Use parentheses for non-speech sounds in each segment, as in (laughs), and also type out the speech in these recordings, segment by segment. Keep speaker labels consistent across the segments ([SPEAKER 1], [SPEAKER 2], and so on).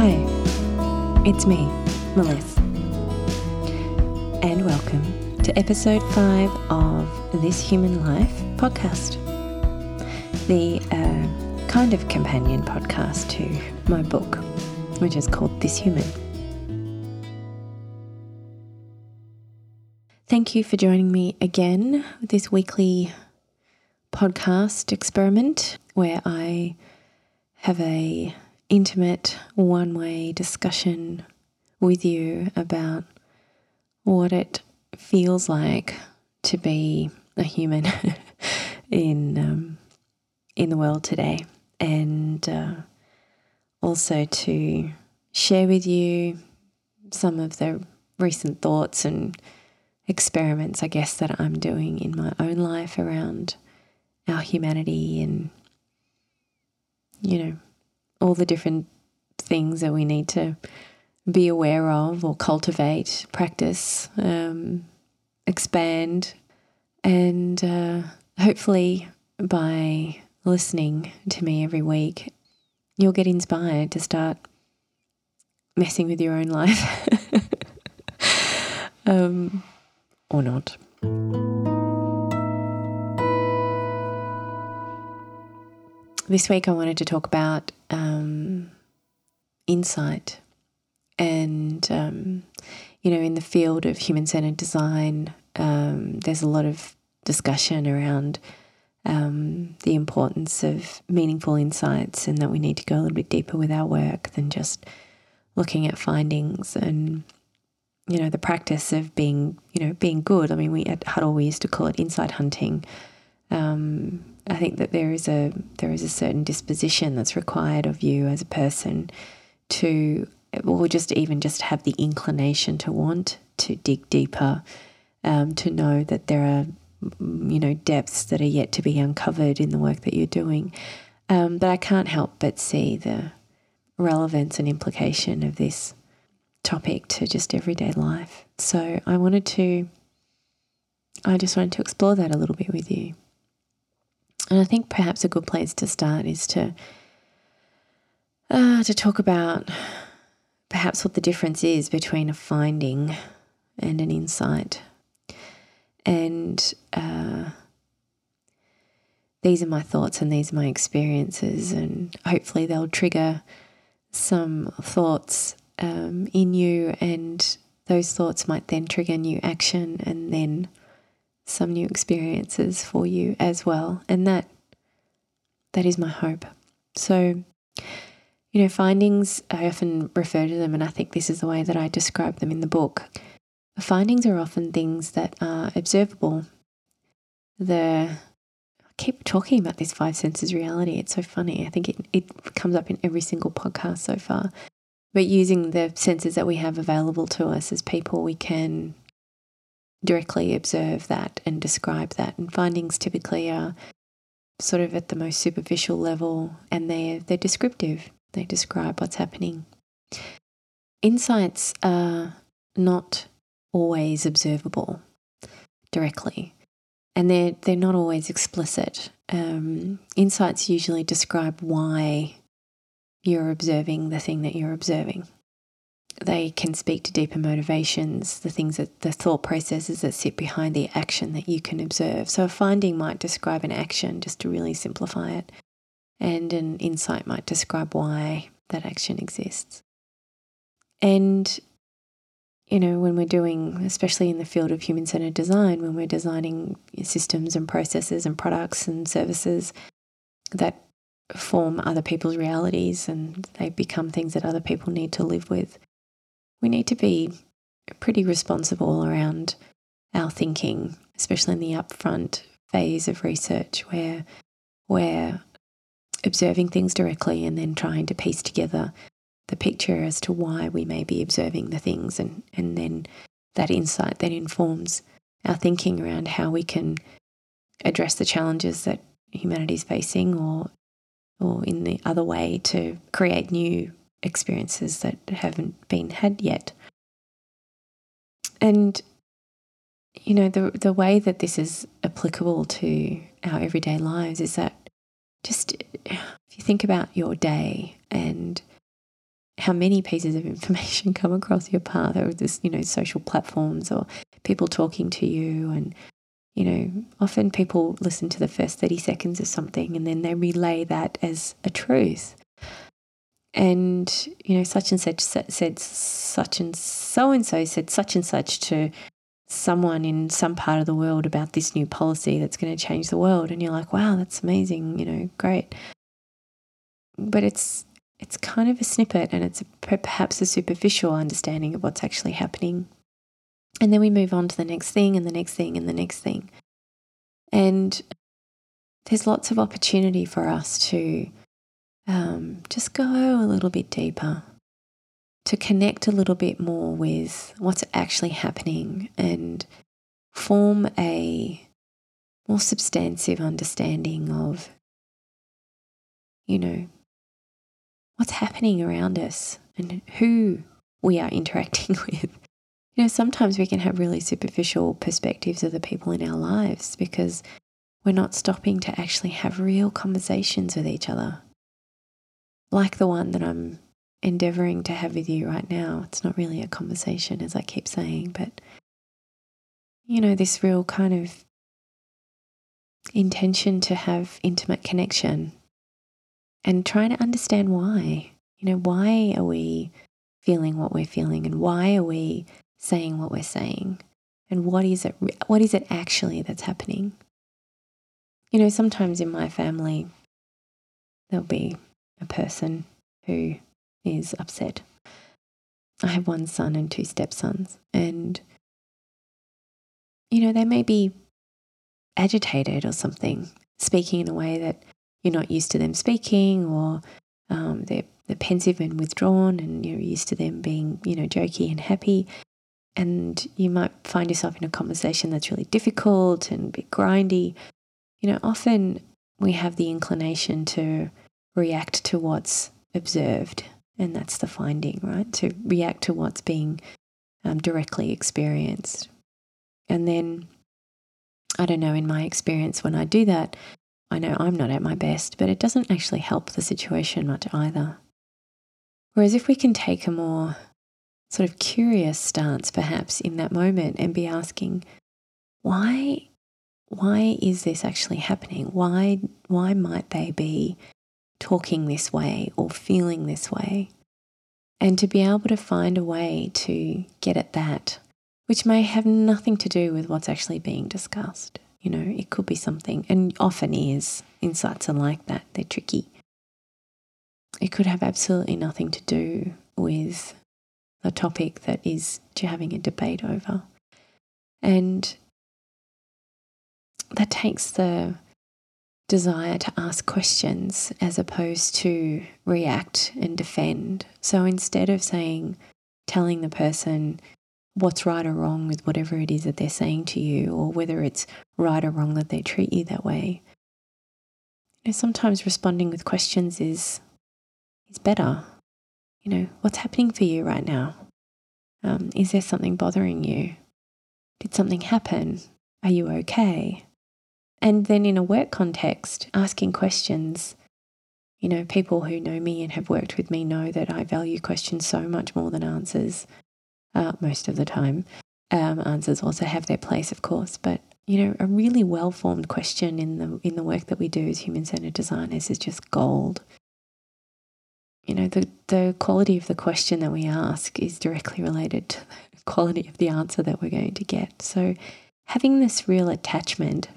[SPEAKER 1] Hi, it's me, Melissa, and welcome to episode 5 of This Human Life podcast, the uh, kind of companion podcast to my book, which is called This Human. Thank you for joining me again with this weekly podcast experiment where I have a intimate one-way discussion with you about what it feels like to be a human (laughs) in um, in the world today, and uh, also to share with you some of the recent thoughts and experiments, I guess, that I'm doing in my own life around our humanity and, you know, all the different things that we need to be aware of or cultivate, practice, um, expand, and uh, hopefully by listening to me every week, you'll get inspired to start messing with your own life. (laughs) um, or not. This week, I wanted to talk about um, insight. And, um, you know, in the field of human centered design, um, there's a lot of discussion around um, the importance of meaningful insights and that we need to go a little bit deeper with our work than just looking at findings and you know, the practice of being, you know, being good. I mean, we at Huddle we used to call it insight hunting. I think that there is a there is a certain disposition that's required of you as a person to, or just even just have the inclination to want to dig deeper, um, to know that there are, you know, depths that are yet to be uncovered in the work that you're doing. Um, but I can't help but see the relevance and implication of this topic to just everyday life. So I wanted to, I just wanted to explore that a little bit with you. And I think perhaps a good place to start is to, uh, to talk about perhaps what the difference is between a finding and an insight. And uh, these are my thoughts and these are my experiences, and hopefully they'll trigger some thoughts um, in you, and those thoughts might then trigger new action and then some new experiences for you as well. And that that is my hope. So, you know, findings, I often refer to them, and I think this is the way that I describe them in the book. Findings are often things that are observable. The I keep talking about this five senses reality. It's so funny. I think it, it comes up in every single podcast so far. But using the senses that we have available to us as people, we can directly observe that and describe that. And findings typically are sort of at the most superficial level and they're, they're descriptive, they describe what's happening. Insights are not always observable directly and they're, they're not always explicit. Um, insights usually describe why you're observing the thing that you're observing. They can speak to deeper motivations, the things that the thought processes that sit behind the action that you can observe. So, a finding might describe an action, just to really simplify it, and an insight might describe why that action exists. And, you know, when we're doing, especially in the field of human centered design, when we're designing systems and processes and products and services that form other people's realities and they become things that other people need to live with. We need to be pretty responsible around our thinking, especially in the upfront phase of research where we're observing things directly and then trying to piece together the picture as to why we may be observing the things and, and then that insight then informs our thinking around how we can address the challenges that humanity is facing or or in the other way to create new experiences that haven't been had yet. And you know the the way that this is applicable to our everyday lives is that just if you think about your day and how many pieces of (laughs) information come across your path or this, you know, social platforms or people talking to you and you know, often people listen to the first 30 seconds of something and then they relay that as a truth. And, you know, such and such said such and so and so said such and such to someone in some part of the world about this new policy that's going to change the world. And you're like, wow, that's amazing, you know, great. But it's, it's kind of a snippet and it's a, perhaps a superficial understanding of what's actually happening and then we move on to the next thing and the next thing and the next thing. And there's lots of opportunity for us to um, just go a little bit deeper, to connect a little bit more with what's actually happening and form a more substantive understanding of, you know, what's happening around us and who we are interacting (laughs) with you know, sometimes we can have really superficial perspectives of the people in our lives because we're not stopping to actually have real conversations with each other. Like the one that I'm endeavoring to have with you right now. It's not really a conversation, as I keep saying, but you know, this real kind of intention to have intimate connection and trying to understand why. You know, why are we feeling what we're feeling and why are we saying what we're saying and what is it what is it actually that's happening you know sometimes in my family there'll be a person who is upset. I have one son and two stepsons and you know they may be agitated or something speaking in a way that you're not used to them speaking or um, they're, they're pensive and withdrawn and you're used to them being you know jokey and happy. And you might find yourself in a conversation that's really difficult and a bit grindy, you know, often we have the inclination to react to what's observed. And that's the finding, right? To react to what's being um, directly experienced. And then, I don't know, in my experience, when I do that, I know I'm not at my best, but it doesn't actually help the situation much either. Whereas if we can take a more sort of curious stance perhaps in that moment and be asking, why why is this actually happening? Why why might they be talking this way or feeling this way? And to be able to find a way to get at that, which may have nothing to do with what's actually being discussed. You know, it could be something, and often is. Insights are like that, they're tricky. It could have absolutely nothing to do with the topic that is you're having a debate over. And that takes the desire to ask questions as opposed to react and defend. So instead of saying, telling the person what's right or wrong with whatever it is that they're saying to you, or whether it's right or wrong that they treat you that way, you know, sometimes responding with questions is is better you know, what's happening for you right now? Um, is there something bothering you? Did something happen? Are you okay? And then in a work context, asking questions. You know, people who know me and have worked with me know that I value questions so much more than answers uh, most of the time. Um, answers also have their place, of course, but you know, a really well-formed question in the in the work that we do as human-centered designers is just gold you know, the, the quality of the question that we ask is directly related to the (laughs) quality of the answer that we're going to get. So, having this real attachment,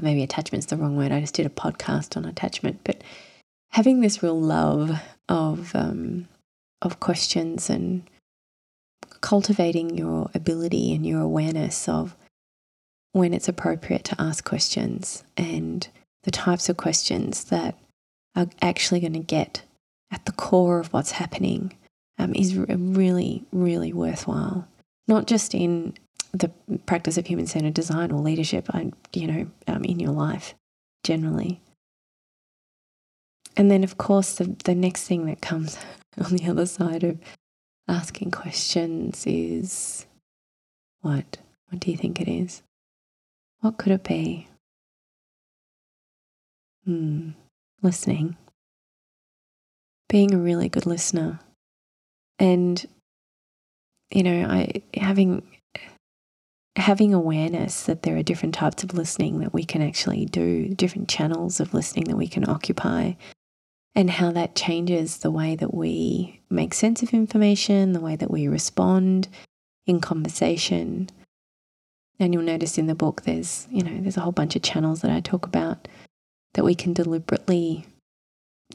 [SPEAKER 1] maybe attachment's the wrong word, I just did a podcast on attachment, but having this real love of, um, of questions and cultivating your ability and your awareness of when it's appropriate to ask questions and the types of questions that are actually going to get at the core of what's happening um, is really, really worthwhile. Not just in the practice of human centered design or leadership, you know, um, in your life generally. And then, of course, the, the next thing that comes (laughs) on the other side of asking questions is what? What do you think it is? What could it be? Hmm, listening being a really good listener And, you know, I having having awareness that there are different types of listening that we can actually do, different channels of listening that we can occupy, and how that changes the way that we make sense of information, the way that we respond in conversation. And you'll notice in the book there's, you know, there's a whole bunch of channels that I talk about that we can deliberately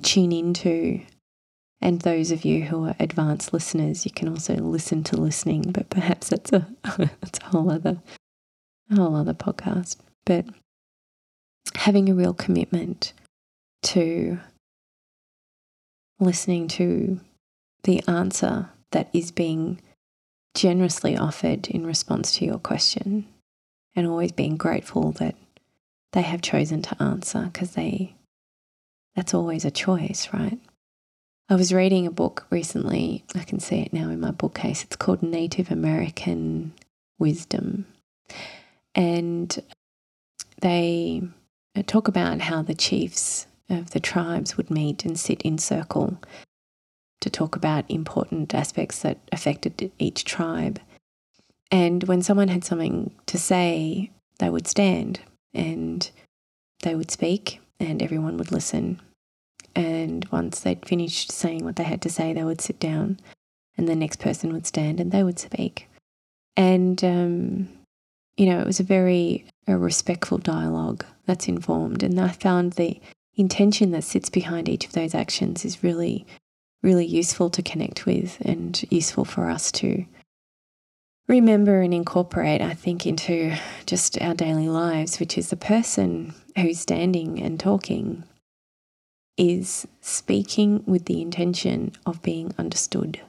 [SPEAKER 1] tune into. And those of you who are advanced listeners, you can also listen to listening, but perhaps that's a (laughs) that's a whole other a whole other podcast. But having a real commitment to listening to the answer that is being generously offered in response to your question and always being grateful that they have chosen to answer because they that's always a choice, right? I was reading a book recently. I can see it now in my bookcase. It's called Native American Wisdom. And they talk about how the chiefs of the tribes would meet and sit in circle to talk about important aspects that affected each tribe. And when someone had something to say, they would stand and they would speak, and everyone would listen. And once they'd finished saying what they had to say, they would sit down, and the next person would stand and they would speak. And, um, you know, it was a very a respectful dialogue that's informed. And I found the intention that sits behind each of those actions is really, really useful to connect with and useful for us to remember and incorporate, I think, into just our daily lives, which is the person who's standing and talking is speaking with the intention of being understood.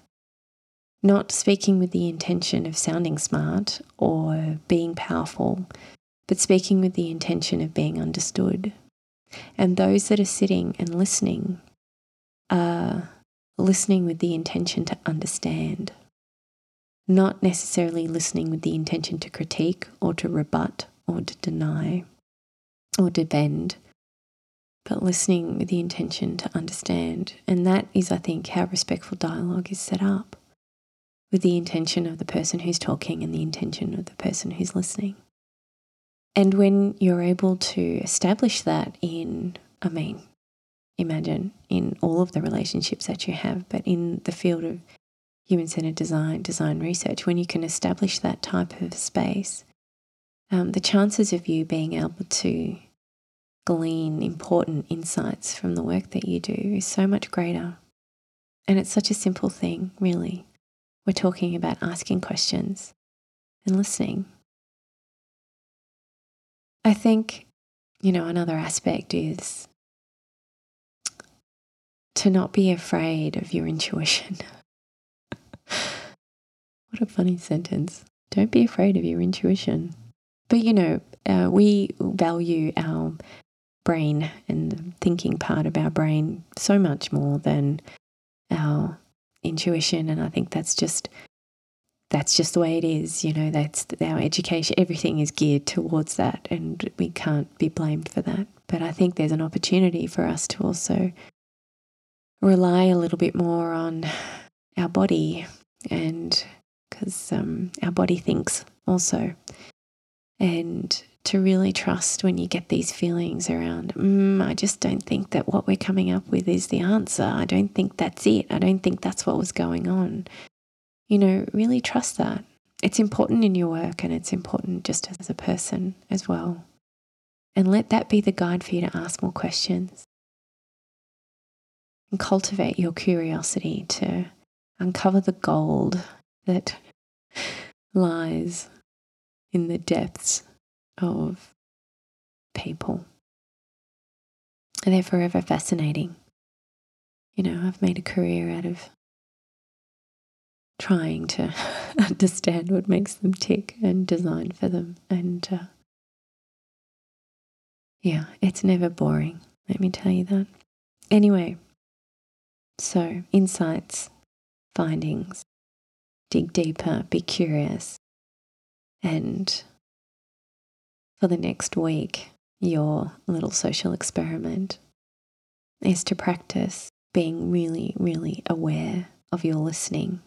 [SPEAKER 1] Not speaking with the intention of sounding smart or being powerful, but speaking with the intention of being understood. And those that are sitting and listening are listening with the intention to understand, not necessarily listening with the intention to critique or to rebut or to deny or to but listening with the intention to understand. And that is, I think, how respectful dialogue is set up with the intention of the person who's talking and the intention of the person who's listening. And when you're able to establish that in, I mean, imagine in all of the relationships that you have, but in the field of human centered design, design research, when you can establish that type of space, um, the chances of you being able to glean important insights from the work that you do is so much greater. And it's such a simple thing, really. We're talking about asking questions and listening I think, you know, another aspect is to not be afraid of your intuition. (laughs) what a funny sentence. Don't be afraid of your intuition. But, you know, uh, we value our brain and the thinking part of our brain so much more than our intuition. And I think that's just that's just the way it is. You know, that's our education, everything is geared towards that, and we can't be blamed for that. But I think there's an opportunity for us to also rely a little bit more on our body, and because um, our body thinks also, and to really trust when you get these feelings around, mm, I just don't think that what we're coming up with is the answer. I don't think that's it. I don't think that's what was going on you know, really trust that. It's important in your work and it's important just as a person as well. And let that be the guide for you to ask more questions and cultivate your curiosity to uncover the gold that lies in the depths of people. And they're forever fascinating. You know, I've made a career out of trying to (laughs) understand what makes them tick and design for them. And uh, yeah, it's never boring, let me tell you that. Anyway, so insights, findings, dig deeper, be curious, and for the next week, your little social experiment is to practice being really, really aware of your listening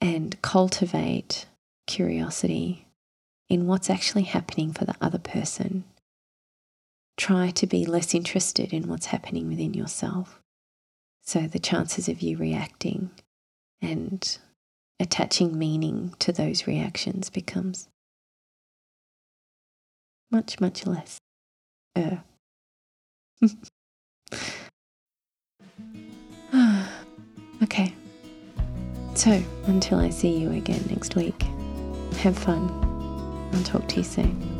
[SPEAKER 1] and cultivate curiosity in what's actually happening for the other person. Try to be less interested in what's happening within yourself. So the chances of you reacting and attaching meaning to those reactions becomes much, much less. Uh. (laughs) okay. So, until I see you again next week, have fun. I'll talk to you soon.